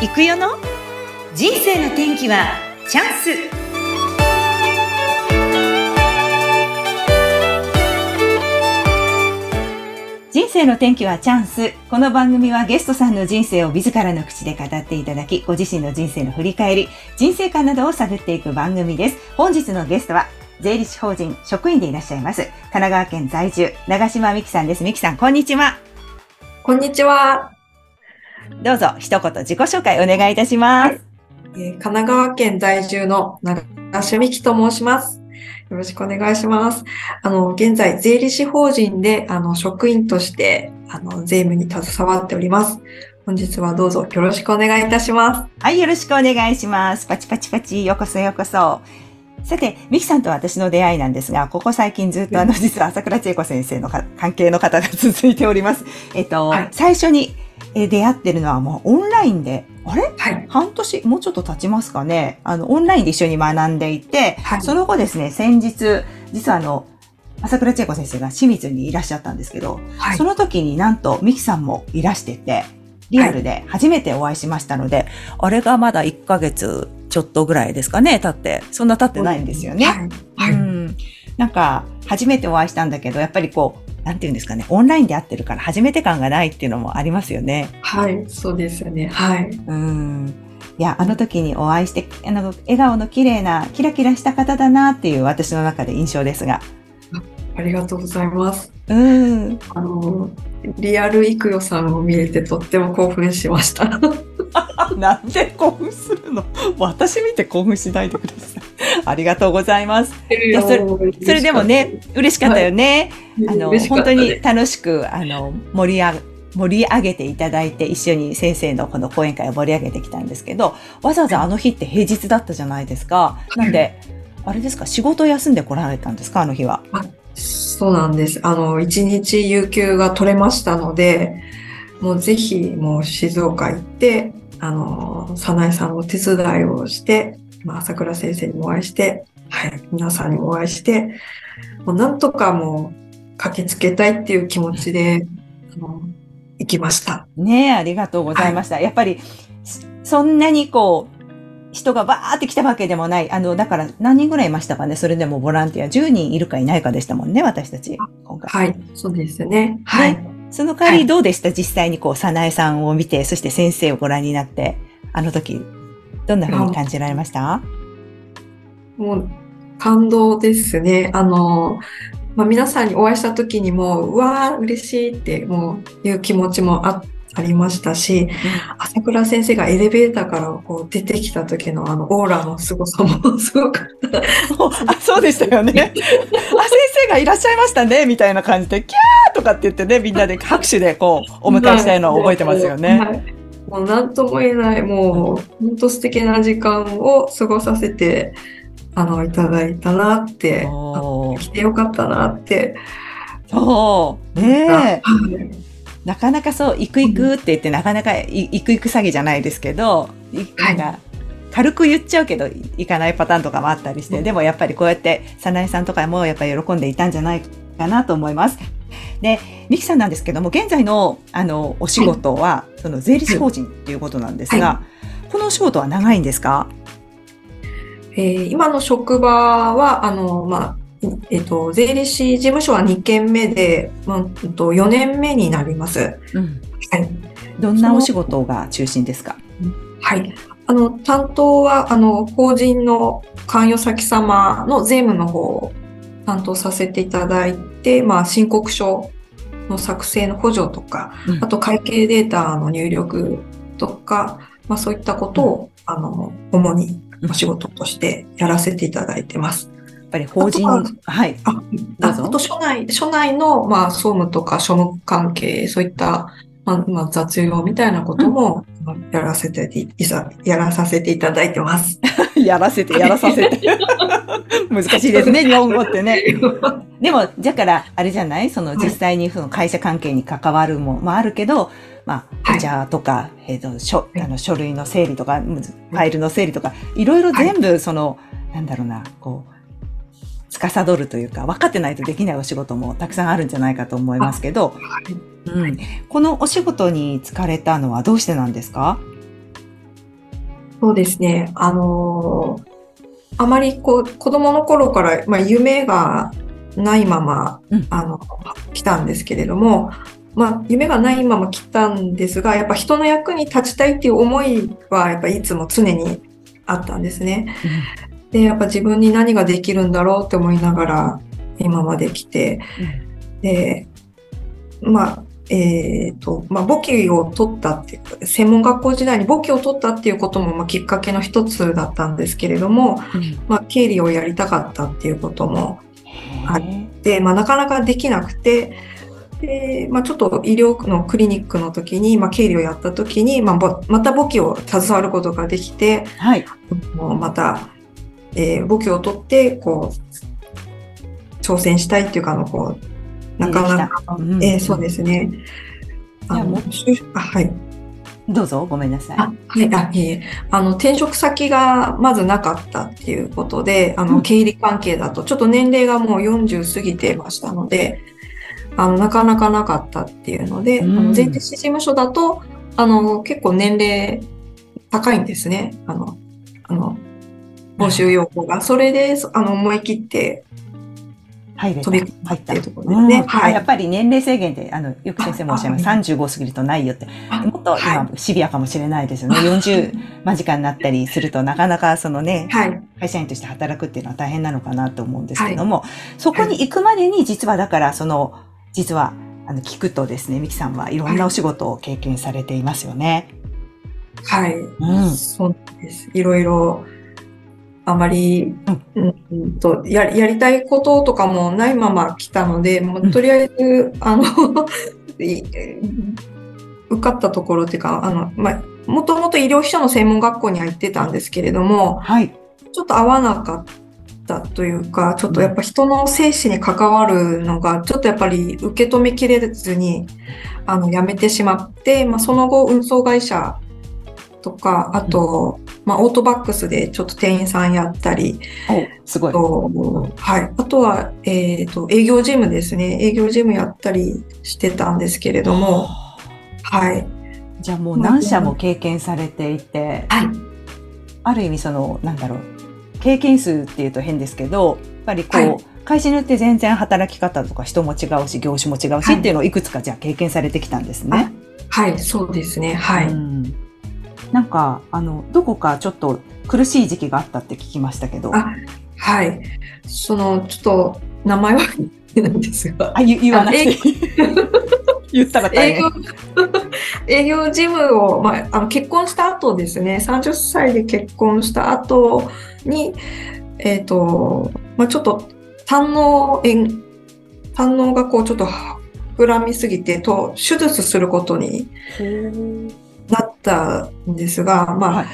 行くよの？人生の天気はチャンス人生の天気はチャンス。この番組はゲストさんの人生を自らの口で語っていただき、ご自身の人生の振り返り、人生観などを探っていく番組です。本日のゲストは、税理士法人職員でいらっしゃいます。神奈川県在住、長島美希さんです。美希さん、こんにちは。こんにちは。どうぞ一言自己紹介お願いいたします。はいえー、神奈川県在住の長島美希と申します。よろしくお願いします。あの、現在、税理士法人で、あの、職員として、あの、税務に携わっております。本日はどうぞよろしくお願いいたします。はい、よろしくお願いします。パチパチパチ、ようこそようこそ。さて、ミキさんと私の出会いなんですが、ここ最近ずっとあの、実は朝倉千恵子先生の関係の方が続いております。えっと、はい、最初に出会ってるのはもうオンラインで、あれ、はい、半年、もうちょっと経ちますかね？あの、オンラインで一緒に学んでいて、はい、その後ですね、先日、実はあの、朝倉千恵子先生が清水にいらっしゃったんですけど、はい、その時になんとミキさんもいらしてて、リアルで初めてお会いしましたので、はい、あれがまだ1ヶ月ちょっとぐらいですかね、経って。そんな経ってないんですよね。はい。うん。なんか、初めてお会いしたんだけど、やっぱりこう、なんていうんですかね、オンラインで会ってるから初めて感がないっていうのもありますよね。はい、そうですよね。はい。うん。いや、あの時にお会いして、あの、笑顔の綺麗な、キラキラした方だなっていう私の中で印象ですが。ありがとうございます。うん。あの、リアル育代さんを見れてとっても興奮しました。なんで興奮するの？私見て興奮しないでください。ありがとうございます。いやそれそれでもね、嬉しかったよね。はい、あの、本当に楽しく、あの、盛り上げ、盛り上げていただいて一緒に先生のこの講演会を盛り上げてきたんですけど、わざわざあの日って平日だったじゃないですか。なんで、あれですか、仕事休んで来られたんですか、あの日は。そうなんです。あの、一日有給が取れましたので、もうぜひ、もう静岡行って、あの、早苗さんの手伝いをして、まあ、朝倉先生にもお会いして、はい、皆さんにもお会いして、もうなんとかもう駆けつけたいっていう気持ちで、あの、行きました。ねえ、ありがとうございました。はい、やっぱり、そんなにこう、人がバーって来たわけでもない。あの、だから何人ぐらいいましたかね？それでもボランティア10人いるかいないかでしたもんね、私たち。今回。はい、そうですね。はい。ね、その代わりどうでした、はい、実際にこう、さなえさんを見て、そして先生をご覧になって、あの時、どんな風に感じられました？もう、感動ですね。あの、まあ、皆さんにお会いした時にも、うわー、嬉しいって、もう、いう気持ちもあって、ありましたし、うん、朝倉先生がエレベーターからこう出てきた時のあのオーラの凄さも すごかった。あそうでしたよね。あ、先生がいらっしゃいましたね、みたいな感じで、キャーとかって言ってね、みんなで拍手でこう、お迎えしたいのを覚えてますよね。はいもう何とも言えない、もう本当素敵な時間を過ごさせて、あの、いただいたなって、来てよかったなって。そう。ねえ。なかなかそう、行く行くって言って、なかなか行く行く詐欺じゃないですけど、なんか、軽く言っちゃうけど、行かないパターンとかもあったりして、でもやっぱりこうやって、早苗さんとかもやっぱり喜んでいたんじゃないかなと思います。で、ミキさんなんですけども、現在の、あの、お仕事は、その税理士法人っていうことなんですが、はい、このお仕事は長いんですか？えー、今の職場は、あの、まあ、えっと、税理士事務所は2件目で、まあ、4年目になります。うん、はい。どんなお仕事が中心ですか？はい。あの、担当は、あの、法人の関与先様の税務の方を担当させていただいて、まあ、申告書の作成の補助とか、うん、あと会計データの入力とか、まあ、そういったことを、うん、あの、主にお仕事としてやらせていただいてます。っぱり法人、はい。あ、あと署内、署内の、まあ、総務とか庶務関係、そういった、まあ、まあ、雑用みたいなことも、やらせて、いざ、やらさせていただいてます。やらせて、やらさせて。難しいですね、日本語ってね。でも、だから、あれじゃない？その、実際にその会社関係に関わるも、もあるけど、まあ、レジャーとか、えっ、と、書、あの、書類の整理とか、ファイルの整理とか、いろいろ全部、その、なんだろうな、こう、司るというか、分かってないとできないお仕事もたくさんあるんじゃないかと思いますけど、うん、このお仕事に疲れたのはどうしてなんですか？そうですね。あのーあまりこう、子供の頃から、まあ、夢がないまま、うん。あの、来たんですけれども、まあ、夢がないまま来たんですが、やっぱ人の役に立ちたいっていう思いは、やっぱいつも常にあったんですね。で、やっぱ自分に何ができるんだろうって思いながら、今まで来て、で、まあ、えっ、と、まあ、簿記を取ったっていう、専門学校時代に簿記を取ったっていうことも、まあ、きっかけの一つだったんですけれども、うん。まあ、経理をやりたかったっていうこともはへー。で、まあ、なかなかできなくて、で、まあ、ちょっと医療のクリニックの時に、まあ、経理をやった時に、まあ、ぼまた簿記を携わることができて、はい。また、えー簿記を取って、こう、挑戦したいっていうか、あの、こう、なかなか、うんえーそうですね。あの、就あはい。どうぞ、ごめんなさい。あ、はい、あ、いえいえ。あの、転職先がまずなかったっていうことで、あうんの、経理関係だと、ちょっと年齢がもう40過ぎてましたので、あの、なかなかなかったっていうので、うんあの前提事務所だと、あの、結構年齢高いんですね。あの、あの、募集要項が。それで、そあの、思い切って入れた。飛び込っていうところですね。うんはいやっぱり年齢制限で、あの、よく先生もおっしゃいます。あ35過ぎるとないよって。あもっとは今シビアかもしれないですよね。40間近になったりするとなかなかそのね、はい。会社員として働くっていうのは大変なのかなと思うんですけども、そこに行くまでに実はだからその、実は、あの、聞くとですね、ミキさんはいろんなお仕事を経験されていますよね。はい。うんそうです。いろいろ、あまり、うんうんとや、やりたいこととかもないまま来たので、もうとりあえず、あの、い受かったところっていうか、あの、まあ、もともと医療秘書の専門学校には行ってたんですけれども、はい。ちょっと合わなかったというか、ちょっとやっぱ人の生死に関わるのが、ちょっとやっぱり受け止めきれずに、あの、辞めてしまって、まあ、その後、運送会社とか、あと、まあ、オートバックスでちょっと店員さんやったり、お、すごい。とはい。あとは、えっ、と、営業事務ですね。営業事務やったりしてたんですけれども、はい。じゃあもう何社も経験されていて、はい。ある意味その、なんだろう、経験数っていうと変ですけど、やっぱりこう、はい会社によって全然働き方とか人も違うし、業種も違うしはいっていうのをいくつかじゃあ経験されてきたんですね。はい、そうですね。はい。うんなんか、あの、どこかちょっと苦しい時期があったって聞きましたけど。あはい。その、ちょっと、名前はないんですが、あ、言言わなくて。言ったら大営業変。、営業事務を、まあ、あの結婚した後ですね、30歳で結婚した後に、えっ、と、まあ、ちょっと、胆の炎、胆のがこう、ちょっと膨らみすぎて、と、手術することになったんですが、まあ、はい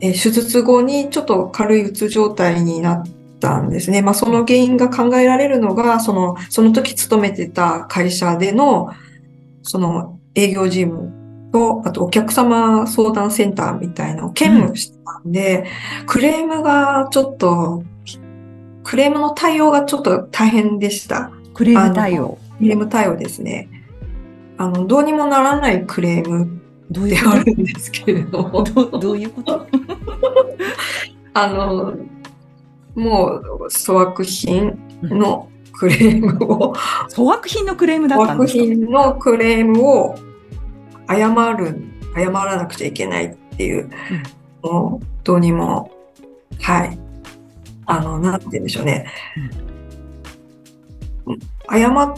えー手術後にちょっと軽いうつ状態になったんですね。まあ、その原因が考えられるのが、その、その時勤めてた会社での、その営業事務と、あとお客様相談センターみたいなのを兼務してたんで、クレームがちょっと、クレームの対応がちょっと大変でした。クレーム対応。クレーム対応ですね。あの、どうにもならないクレームでどういうこあるんですけれども。とどういうこと？あの、もう粗悪品のクレームを、粗悪品のクレームだ粗悪ったんですか品のクレームを謝る、謝らなくちゃいけないっていう、もうどうにも、はい。あの、なんて言うんでしょうね。謝っ、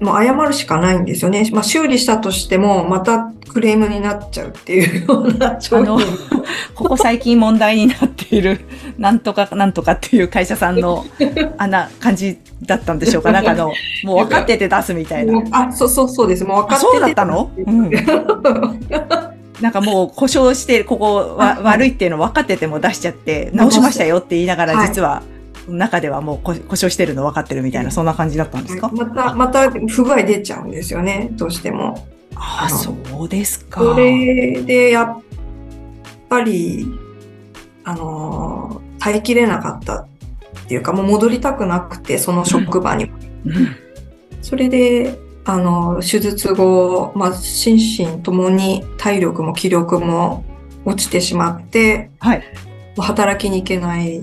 もう謝るしかないんですよね。まあ、修理したとしても、またクレームになっちゃうっていう ような状あの況。ここ最近問題になっている、なんとかなんとかっていう会社さんの、あんな感じだったんでしょうか。なんかあの、もう分かってて出すみたいな。あ、そうそうそうです。もう分かっててあそうだったの？うんなんかもう故障して、ここはあ悪いっていうの分かってても出しちゃって、直しましたよって言いながら、はい実は、中ではもう故故障してるの分かってるみたいな、そんな感じだったんですか？また、また不具合出ちゃうんですよね。どうしても。ああ、そうですか。それで、やっぱり、あのー耐えきれなかったっていうか、もう戻りたくなくて、その職場に。うんそれで、あの、手術後、まあ、心身ともに体力も気力も落ちてしまって、はい。働きに行けない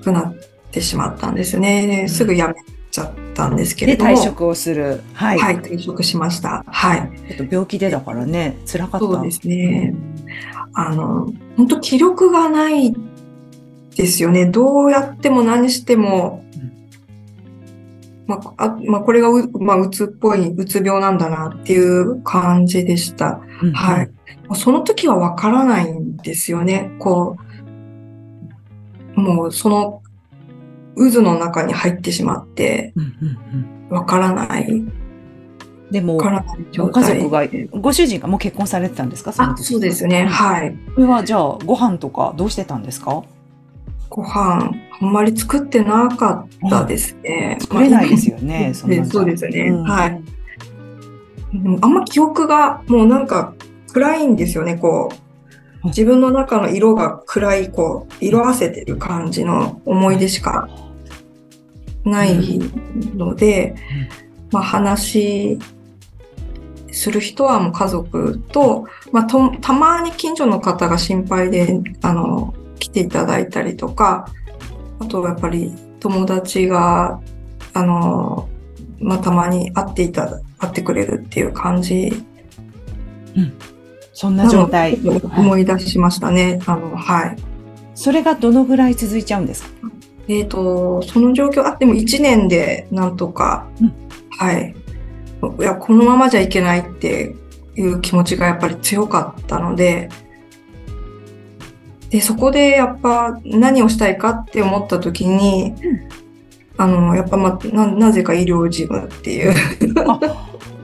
くなってしまったんですね。ですぐ辞めちゃったんですけれで、ども。退職をする。はい。はい、退職しました。はい。ちょっと病気でだからね、辛かった。そうですね。あの、本当気力がないですよね。どうやっても何しても、まあ、あまあ、これがう、まあ、うつっぽい、うつ病なんだなっていう感じでした。うんはい。。その時はわからないんですよね。こう、もうその渦の中に入ってしまって、うんうんわからない、うんでもご家態。族が、ご主人がもう結婚されてたんですか？あ、そうですね。はい。これはじゃあ、ご飯とかどうしてたんですか？ご飯、あんまり作ってなかったですね。作れないですよね、そそうですね。うんはい。あんま記憶がもうなんか暗いんですよね、こう。自分の中の色が暗い、こう、色あせてる感じの思い出しかないので、まあ話する人はもう家族と、まあと、たまに近所の方が心配で、あの、来ていただいたりとか、あとやっぱり友達が、あの、まあ、たまに会っていただ、会ってくれるっていう感じそんな状態。思い出しましたね。あの、はい。それがどのぐらい続いちゃうんですか？えっ、と、その状況、あっても1年でなんとか、うんはい。いや、このままじゃいけないっていう気持ちがやっぱり強かったので、で、そこでやっぱ何をしたいかって思った時に、うんあの、やっぱま、な、なぜか医療事務っていう。あ、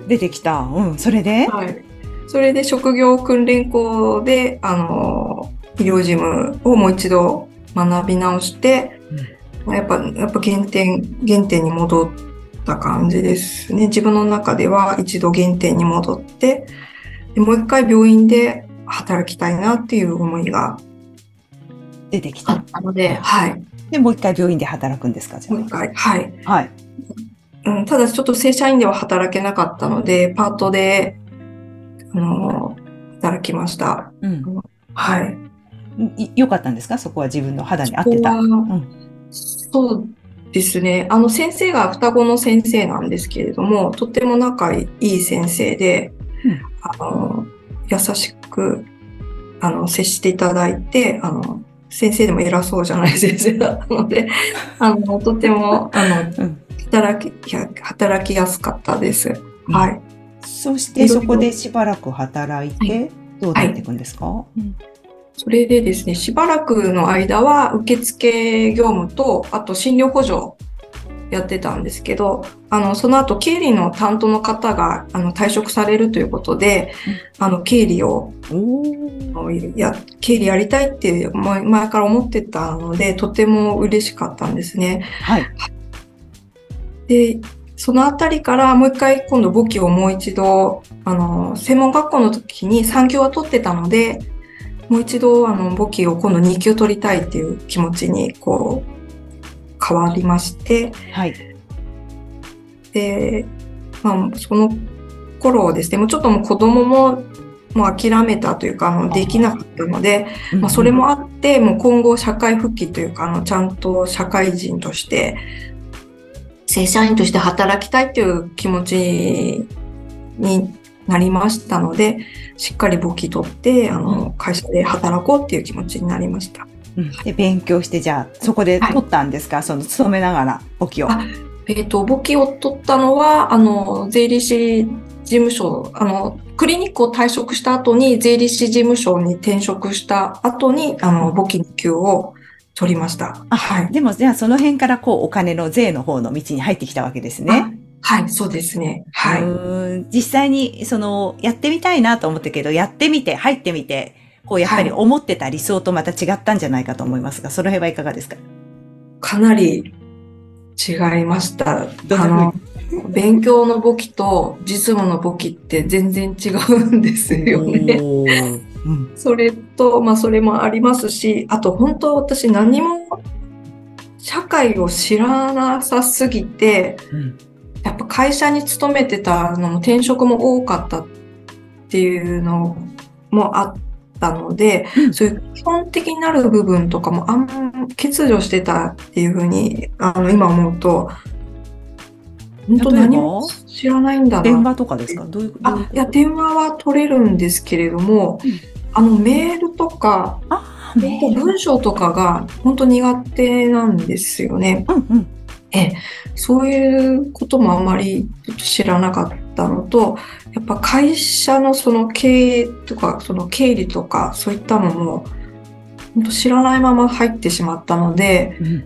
出てきた。うん、それで？はい。それで職業訓練校で、あの、医療事務をもう一度学び直して、やっぱ、やっぱ原点、原点に戻った感じですね。自分の中では一度原点に戻って、でもう一回病院で働きたいなっていう思いが出てき。たたので、はい。で、もう一回病院で働くんですかじゃもう一回、はい。あ。はい。うん、ただちょっと正社員では働けなかったので、パートで、あの、働きました。うん。はい。い良かったんですか？そこは自分の肌に合ってた。ここはそうですね。あの先生が双子の先生なんですけれども、とても仲いい先生で、うんあの優しくあの接していただいて、あの先生でも偉そうじゃない 先生だったので、あのとてもあのうん働きや働きやすかったです。はい。そしてそこでしばらく働いて、どうなっていくんですか、うん。それでですね、しばらくの間は受付業務と、あと診療補助やってたんですけど、あの、その後経理の担当の方があの退職されるということで、あの、経理を、や、経理やりたいって前前から思ってたので、とても嬉しかったんですね。はい。で、そのあたりからもう一回今度簿記をもう一度、あの、専門学校の時に3級は取ってたので、もう一度あの簿記を今度2級取りたいっていう気持ちにこう変わりまして、はい。で、まあその頃ですね、もうちょっともう子供ももう諦めたというか、あの、できなかったので、まあ、それもあって、もう今後社会復帰というか、あの、ちゃんと社会人として、正社員として働きたいという気持ちになりましたので、しっかり簿記取って、あの、会社で働こうっていう気持ちになりました。うんで、勉強して、じゃあ、そこで取ったんですか、その、勤めながら、簿記を。あえっ、と、簿記を取ったのは、あの、税理士事務所、あの、クリニックを退職した後に税理士事務所に転職した後に、あの、簿記2級を取りました。あはい。でも、じゃあ、その辺から、こう、お金の税の方の道に入ってきたわけですね。はい、そうですね。はうい。実際に、その、やってみたいなと思ったけど、やってみて、入ってみて、こう、やっぱりはい思ってた理想とまた違ったんじゃないかと思いますが、その辺はいかがですか？かなり違いました。あの、勉強の簿記と実務の簿記って全然違うんですよね。それと、まあそれもありますし、あと本当私何も社会を知らなさすぎて、うんやっぱ会社に勤めてたのも転職も多かったっていうのもあったので、うん。そういう基本的になる部分とかもあん欠如してたっていうふうに、あの、今思うと、本当何も知らないんだな。電話とかですか？どういうあ、いや、電話は取れるんですけれども、うん。あの、メールとか、文章とかが本当苦手なんですよね。うんうん。ええ、そういうこともあまりちょっと知らなかったのと、やっぱ会社のその経営とか、その経理とか、そういったのも、本当知らないまま入ってしまったので、うん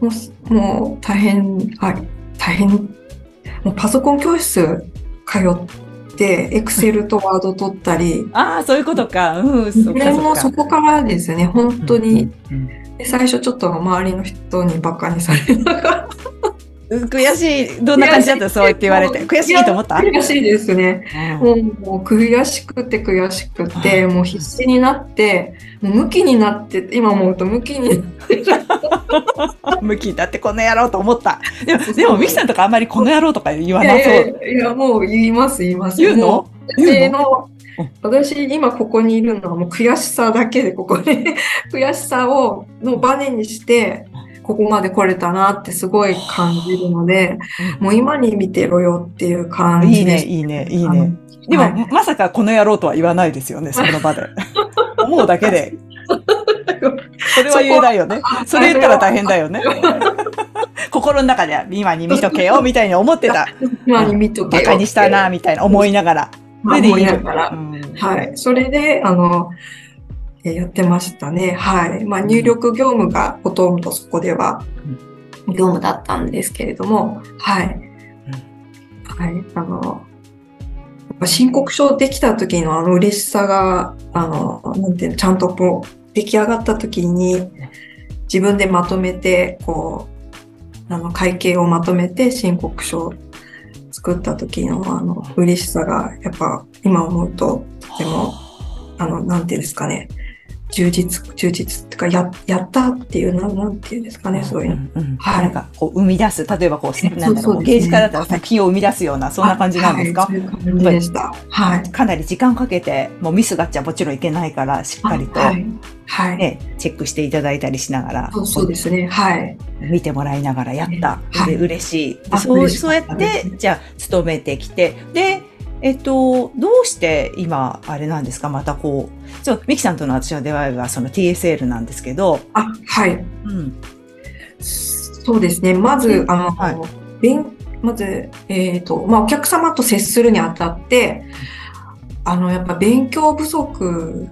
もう、もう大変、はい、大変、もうパソコン教室通って、エクセルとワード取ったり、ああ、そういうことか。うん、そっかでもそこからですね、本当に、うんうんで最初ちょっと周りの人にバカにされながら、うん悔しい。どんな感じだった？そう言って言われて。悔しいと思った？悔しいですね。うんもう悔しくて悔しくて、もう必死になって、もう向きになって、今思うと向きになってる。向きだってこの野郎と思った。でも、でもミキさんとかあんまりこの野郎とか言わなそう。いやもう言います、言います。言うの？も言うの私今ここにいるのはもう悔しさだけで、ここで 悔しさをのバネにして、ここまで来れたなってすごい感じるので、もう今に見てろよっていう感いいね、じです。いいね、いいあのね。でも、はいまさかこの野郎とは言わないですよね、その場で。思うだけで。それは言えないよね。それ言ったら大変だよね。心の中では今に見とけよ、みたいに思ってた。今に見とけよバカにしたな、みたいな思いながら。思いながら。うんはい。それで、あの、えーやってましたね。はい。まあ、入力業務がほとんどそこでは業務だったんですけれども、はい。はい。あの、申告書できた時のあの嬉しさが、あの、なんていうの、ちゃんとこう、出来上がった時に、自分でまとめて、こう、あの、会計をまとめて申告書を作った時のあの、嬉しさが、やっぱ今思うと、とても、あの、なんていうんですかね、充実、充実ってか、や、やったっていう、なんなんていうんですかね、そういうの。んんはいなんか、こう、生み出す。例えば、こう、なんだろう、そうね芸術家だったら作品を生み出すような、そんな感じなんですか？はい、そういう感じでした。はい。かなり時間かけて、もうミスがあっちゃもちろんいけないから、しっかりと、はい。はい。ね、チェックしていただいたりしながら、そうですね。はい。見てもらいながらやった。はいで嬉しい。そうそうやって、じゃあ、勤めてきて、で、えっと、どうして今、あれなんですか？またこう、そう、ミキさんとの私の出会いはその TSL なんですけど、あ、はい。うん。そうですね。まず、あの、はい勉まず、えっ、と、まあ、お客様と接するにあたって、あの、やっぱ勉強不足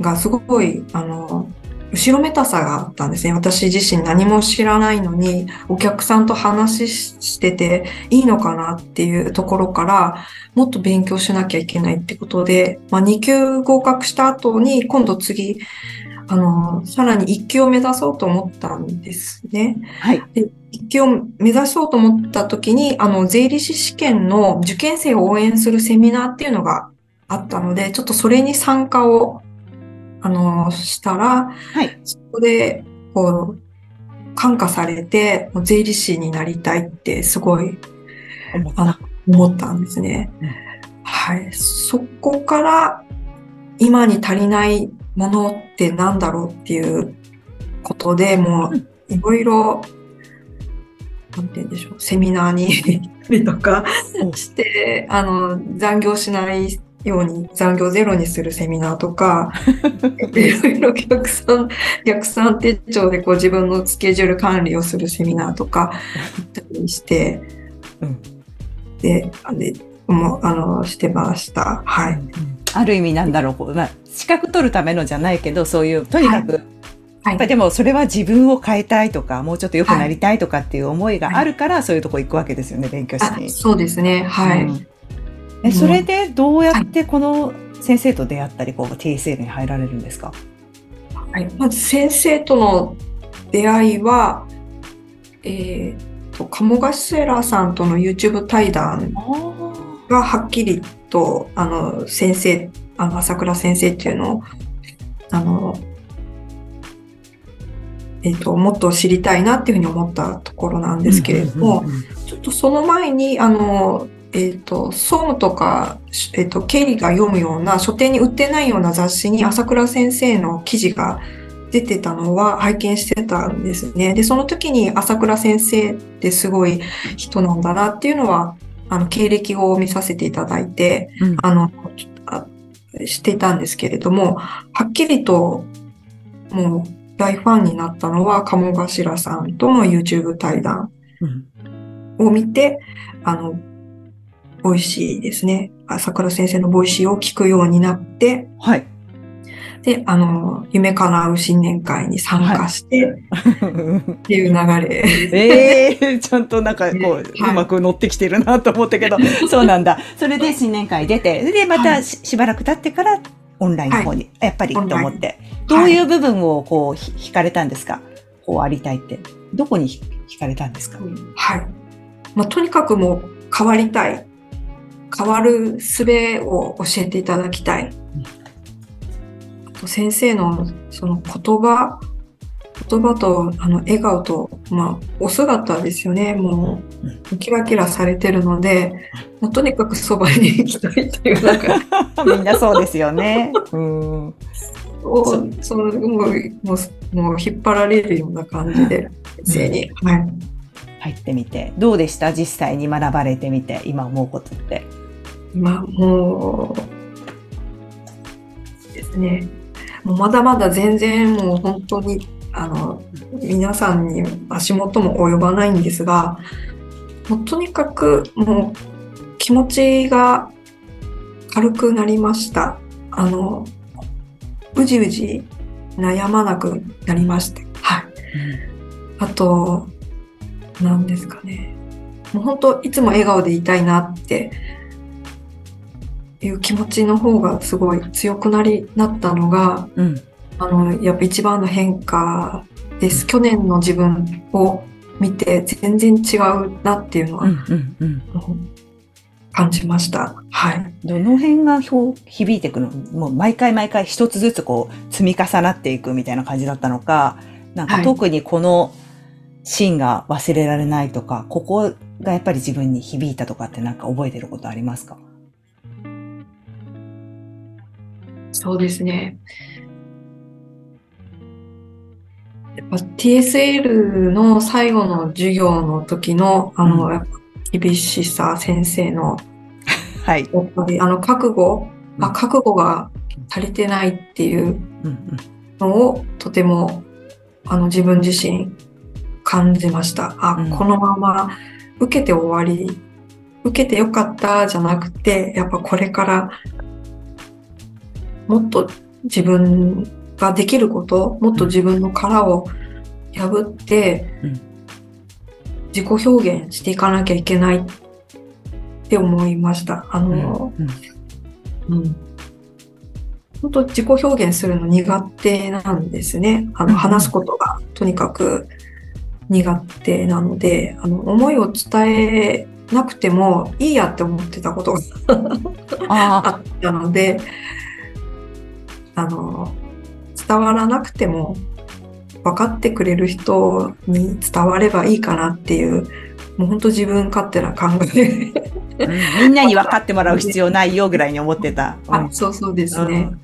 がすごい、あの、後ろめたさがあったんですね。私自身何も知らないのに、お客さんと話ししてていいのかなっていうところから、もっと勉強しなきゃいけないってことで、まあ、2級合格した後に、今度次、あの、さらに1級を目指そうと思ったんですね。はい。一級を目指そうと思った時に、あの、税理士試験の受験生を応援するセミナーっていうのがあったので、ちょっとそれに参加を、あの、したら、はい。そこで、こう、感化されて、税理士になりたいってすごい思ったんですねうん。はい。そこから、今に足りないものってなんだろうっていうことでもういろいろ、なんて言うんでしょう、セミナーに行ったりとかおして、あの、残業しないように残業ゼロにするセミナーとか、いろいろ逆算、逆算手帳でこう自分のスケジュール管理をするセミナーとか行ったりして、うんで、もう、あの、してました。はい。ある意味なんだろう、こうまあ、資格取るためのじゃないけど、そういう、とにかく、はいやっぱりでもそれは自分を変えたいとか、もうちょっと良くなりたいとかっていう思いがあるから、そういうとこ行くわけですよね、勉強しあに。そうですね。はい。うんえ、それでどうやってこの先生と出会ったり、こう TSL に入られるんですか？はい、まず先生との出会いは、えー、と、鴨頭さんとの YouTube 対談がはっきりと、あの、先生、あの、朝倉先生っていうのを、あの、えっ、と、もっと知りたいなっていうふうに思ったところなんですけれども、ちょっとその前に、あの、えっ、と、総務とか、えっ、と、経理が読むような書店に売ってないような雑誌に朝倉先生の記事が出てたのは拝見してたんですね。で、その時に朝倉先生ってすごい人なんだなっていうのは、あの、経歴を見させていただいて、うんあの、あしていたんですけれども、はっきりと、もう大ファンになったのは、鴨頭さんとの YouTube 対談うんを見て、あの、 Voicyですね。朝倉先生の Voicy を聞くようになって、はい。で、あの、夢叶う新年会に参加して、っていう流れ。ええちゃんとなんかこう、はいうまく乗ってきてるなと思ったけど、そうなんだ。それで新年会出て、で、またししばらく経ってからオンラインの方に、やっぱりと思って。どういう部分をこう、ひ惹かれたんですか？こうありたいって。どこにひ惹かれたんですか？はい。まあ、とにかくもう変わりたい。変わる術を教えていただきたい。先生のその言葉、言葉とあの笑顔と、まあ、お姿ですよね。もう、キラキラされてるので、もうとにかくそばに行きたいっていう、なんか、みんなそうですよね。うん。をそのもうもうもう引っ張られるような感じで、先生に。はい。入ってみて。どうでした？実際に学ばれてみて、今思うことって。まあ、もう、ですね。もうまだまだ全然もう本当に、あの、皆さんに足元も及ばないんですが、もうとにかくもう気持ちが軽くなりました。あの、うじうじ悩まなくなりまして。はい。あと、何ですかね。もう本当、いつも笑顔でいたいなっていう気持ちの方がすごい強くなり、なったのが、うん。あの、やっぱ一番の変化です。去年の自分を見て全然違うなっていうのは、うん。うん。うん。感じました。はい。どの辺が表響いていくの？もう毎回毎回一つずつこう積み重なっていくみたいな感じだったのか、なんかはい特にこのシーンが忘れられないとか、ここがやっぱり自分に響いたとかってなんか覚えてることありますか？そうですね。やっぱ TSL の最後の授業の時の、あの、うん厳しさ先生の、はい。やっぱりあの覚悟、うんあ、覚悟が足りてないっていううんうんのをとてもあの自分自身感じました。あ、うんこのまま受けて終わり、受けてよかったじゃなくて、やっぱこれからもっと自分ができること、もっと自分の殻を破ってうん。自己表現していかなきゃいけないって思いました。あの、うん。うん。本当自己表現するの苦手なんですね。あの、話すことがとにかく苦手なので、あの、思いを伝えなくてもいいやって思ってたことがああったので、あの、伝わらなくても分かってくれる人に伝わればいいかなっていう、もう本当自分勝手な考え。みんなに分かってもらう必要ないよぐらいに思ってた。あ、そうそうですね。うん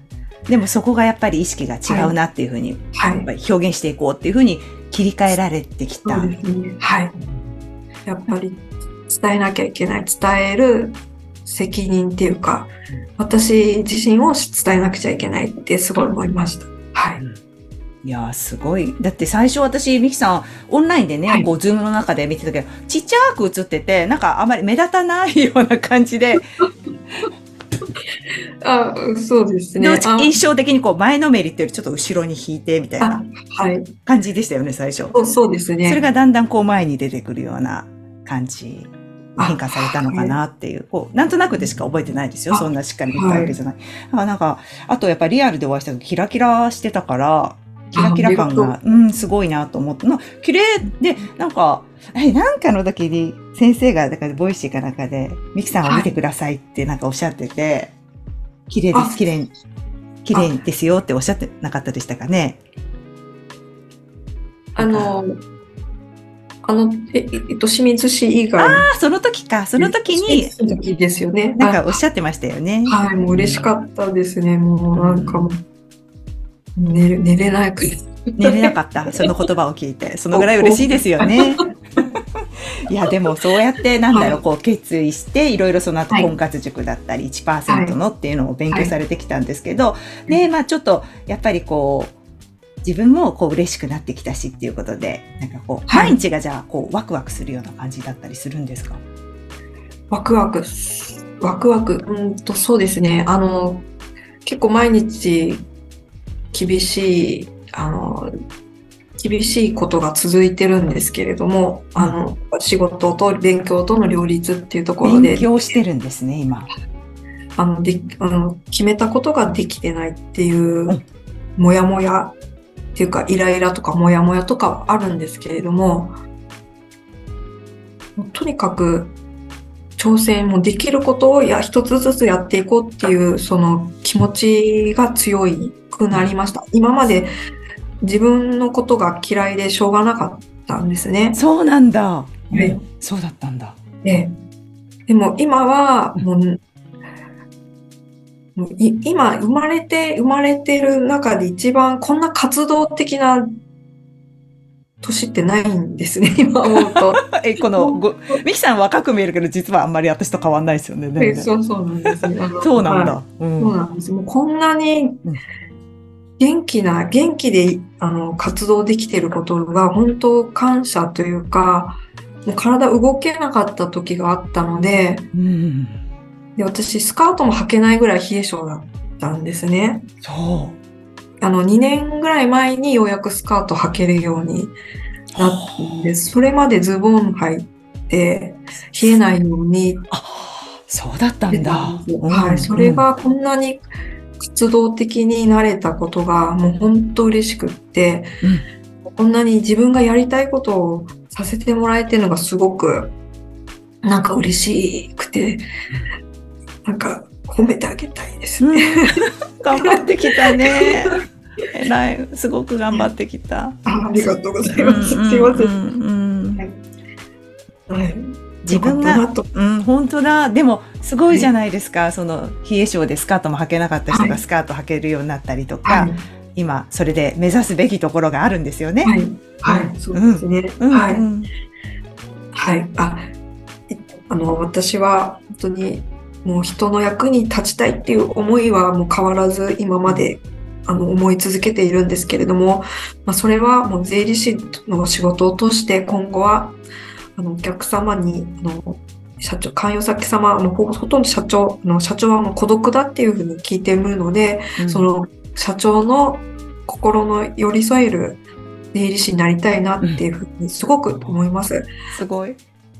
でもそこがやっぱり意識が違うなっていうふうに、はい表現していこうっていうふうに切り替えられてきた。ね。はい。やっぱり伝えなきゃいけない。伝える責任っていうか、私自身を伝えなくちゃいけないってすごい思いました。はい。いやーすごい。だって最初私、ミキさん、オンラインでね、はいこう、ズームの中で見てたけど、ちっちゃく映ってて、なんかあまり目立たないような感じで、あ、そうですね。印象的にこう、前のめりっていうよりちょっと後ろに引いてみたいあなはい。感じでしたよね、最初。そうそうですね。それがだんだんこう前に出てくるような感じ。あ変化されたのかなっていう、こう、なんとなくでしか覚えてないですよ。あそんなしっかり見たわけじゃない。だからなんか、あとやっぱりリアルでお会いした時キラキラしてたから、キラキラ感が、うん、すごいなと思って、な綺麗で、なんか、え、なんかの時に先生が、だから Voicyかなんかで、ミキさんを見てくださいってなんかおっしゃってて、綺麗であす、綺麗、綺麗ですよっておっしゃってなかったでしたかね？あの、あの、え、えっと、清水市以外。ああ、その時か。その時に、その時ですよね。なんかおっしゃってましたよね。はい、もう嬉しかったですね。もうなんかもう、寝れ、寝れないく寝れなかった。その言葉を聞いて。そのぐらい嬉しいですよね。いや、でもそうやって、なんだろう、こう決意して、いろいろその後はい婚活塾だったり、1%のっていうのを勉強されてきたんですけど、で、まあちょっと、やっぱりこう、自分もこう嬉しくなってきたしっていうことで、なんかこう、はい。毎日がじゃあ、こう、ワクワクするような感じだったりするんですか？ワクワク、ワクワク、うんと、そうですね。あの、結構毎日厳しい、あの、厳しいことが続いてるんですけれども、あの、仕事と勉強との両立っていうところで。勉、強してるんですね、今。あの、で、あの、決めたことができてないっていううん、もやもやっていうか、イライラとかもやもやとかはあるんですけれども、とにかく、挑戦もできることをや一つずつやっていこうっていうその気持ちが強くなりました。今まで自分のことが嫌いでしょうがなかったんですね。そうなんだ。いうんそうだったんだ。ででも今はもう今生まれて生まれてる中で一番こんな活動的な年ってないんですね、今思うと。え、この、ご、ミキさん若く見えるけど、実はあんまり私と変わんないですよね。そうそうなんですね。あの そうなんはいだ。うんそうなんです。もうこんなに元気な、元気であの活動できてることが本当感謝というか、もう体動けなかった時があったので、うん。で私スカートも履けないぐらい冷え性だったんですね。そあの2年ぐらい前にようやくスカート履けるようにう。なったんです。それまでズボン履いて冷えないようにあ、そうだったんだ。はい、それがこんなに活動的になれたことがもう本当嬉しくって、こんなに自分がやりたいことをさせてもらえてるのがすごくなんか嬉しくて、なんか褒めてあげたいですうん。ね。うん 頑張ってきたね。偉い。すごく頑張ってきた。あありがとうございます。すいません。はい、自分がうん、本当だ。でも、すごいじゃないですか。その、冷え性でスカートも履けなかった人はいがスカート履けるようになったりとか、はい、今、それで目指すべきところがあるんですよね。はい、はい、そうですね。うんはい。うんはい。あ、いあの、私は本当にもう人の役に立ちたいっていう思いはもう変わらず今まであの思い続けているんですけれども、まあ、それはもう税理士の仕事を通して今後はあのお客様にあの社長、関与先様、もうほほとんど社長、あの社長はもう孤独だっていうふうに聞いているので、うんその社長の心の寄り添える税理士になりたいなっていうふうにすごく思います。すごい。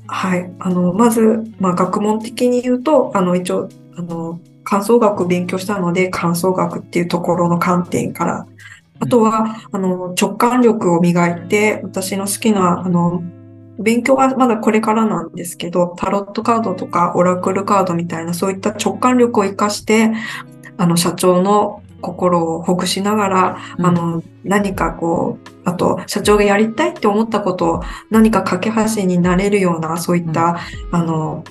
はい。あの、まず、まあ、学問的に言うと、あの、一応、あの、感想学を勉強したので、感想学っていうところの観点から、あとは、あの、直感力を磨いて、私の好きな、あの、勉強はまだこれからなんですけど、タロットカードとかオラクルカードみたいな、そういった直感力を活かして、あの、社長の心をほぐしながら、あの、何かこう、あと、社長がやりたいって思ったことを何か架け橋になれるような、そういった、あの、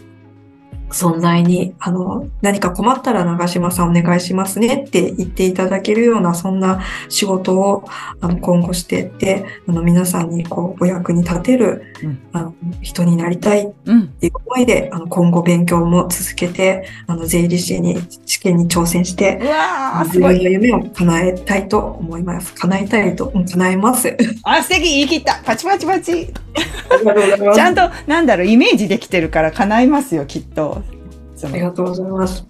存在に、あの、何か困ったら長島さんお願いしますねって言っていただけるような、そんな仕事を、あの、今後していって、あの、皆さんに、こう、お役に立てる、うんあの、人になりたいっうん。ていう思いで、あの、今後勉強も続けて、あの、税理士に、試験に挑戦して、自分。の夢を叶えたいと思います。叶えたいと、うん叶えます。あ、素敵言い切った。パチパチパチ。ちゃんと、なんだろう、イメージできてるから叶いますよ、きっと。ありがとうございます。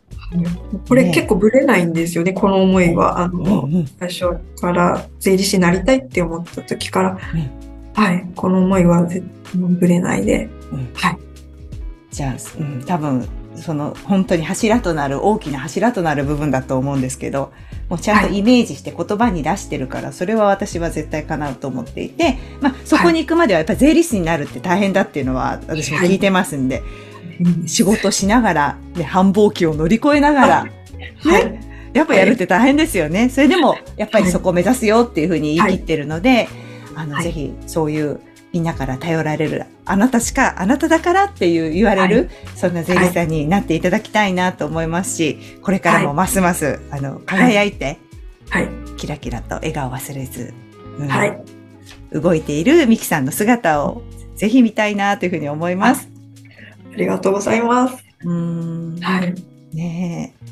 これね。結構ぶれないんですよね、この思いは。あうん。の、うん最初から税理士になりたいって思った時から、うん。はい、この思いは絶ぶれないで、うん。はい。じゃあ、うん、多分、その、本当に柱となる、大きな柱となる部分だと思うんですけど、もうちゃんとイメージして言葉に出してるから、それは私は絶対叶うと思っていて、まあ、そこに行くまではやっぱり税理士になるって大変だっていうのは私も聞いてますんで、仕事しながら、ね、繁忙期を乗り越えながら、はい。やっぱやるって大変ですよね。それでも、やっぱりそこを目指すよっていうふうに言い切ってるので、あの、はいぜひ、そういうみんなから頼られる、あなたしか、あなただからっていう言われる、はい、そんな税理士さんになっていただきたいなと思いますし、これからもますます、あの、輝いて、はい。キラキラと笑顔忘れず、うん、はい。動いているミキさんの姿をぜひ見たいなというふうに思います。ありがとうございます。うん。はい。ねえ。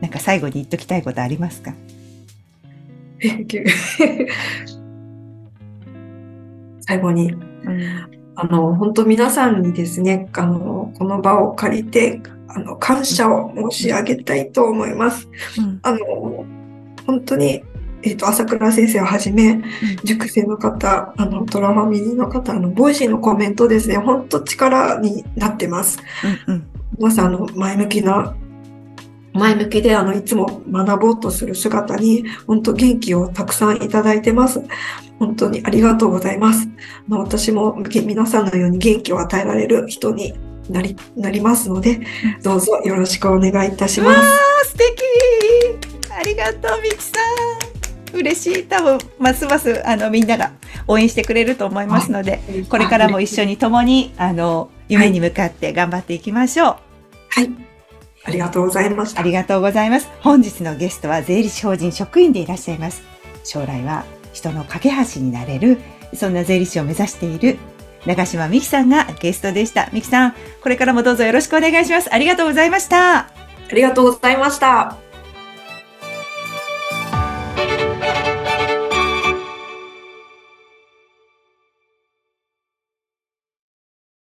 なんか最後に言っときたいことありますか？最後に、うん、あの、本当皆さんにですね、あの、この場を借りて、あの、感謝を申し上げたいと思います。うん、あの、本当に、えっ、ー、と、朝倉先生をはじめ、塾生の方、あの、トラファミリーの方、あの、 Voicyのコメントですね、本当力になってます。うんうん、皆さん、の、前向きな前向きで、あの、いつも学ぼうとする姿に、本当元気をたくさんいただいてます。本当にありがとうございます。あの私も皆さんのように元気を与えられる人になり、なりますので、どうぞよろしくお願いいたします。素敵ありがとう、みちさん。嬉しい。多分、ますます、あの、みんなが応援してくれると思いますので、これからも一緒に共に、あの、夢に向かって頑張っていきましょう。はい。ありがとうございました。ありがとうございます。本日のゲストは税理士法人職員でいらっしゃいます。将来は人の架け橋になれる、そんな税理士を目指している長島美希さんがゲストでした。美希さん、これからもどうぞよろしくお願いします。ありがとうございました。ありがとうございました。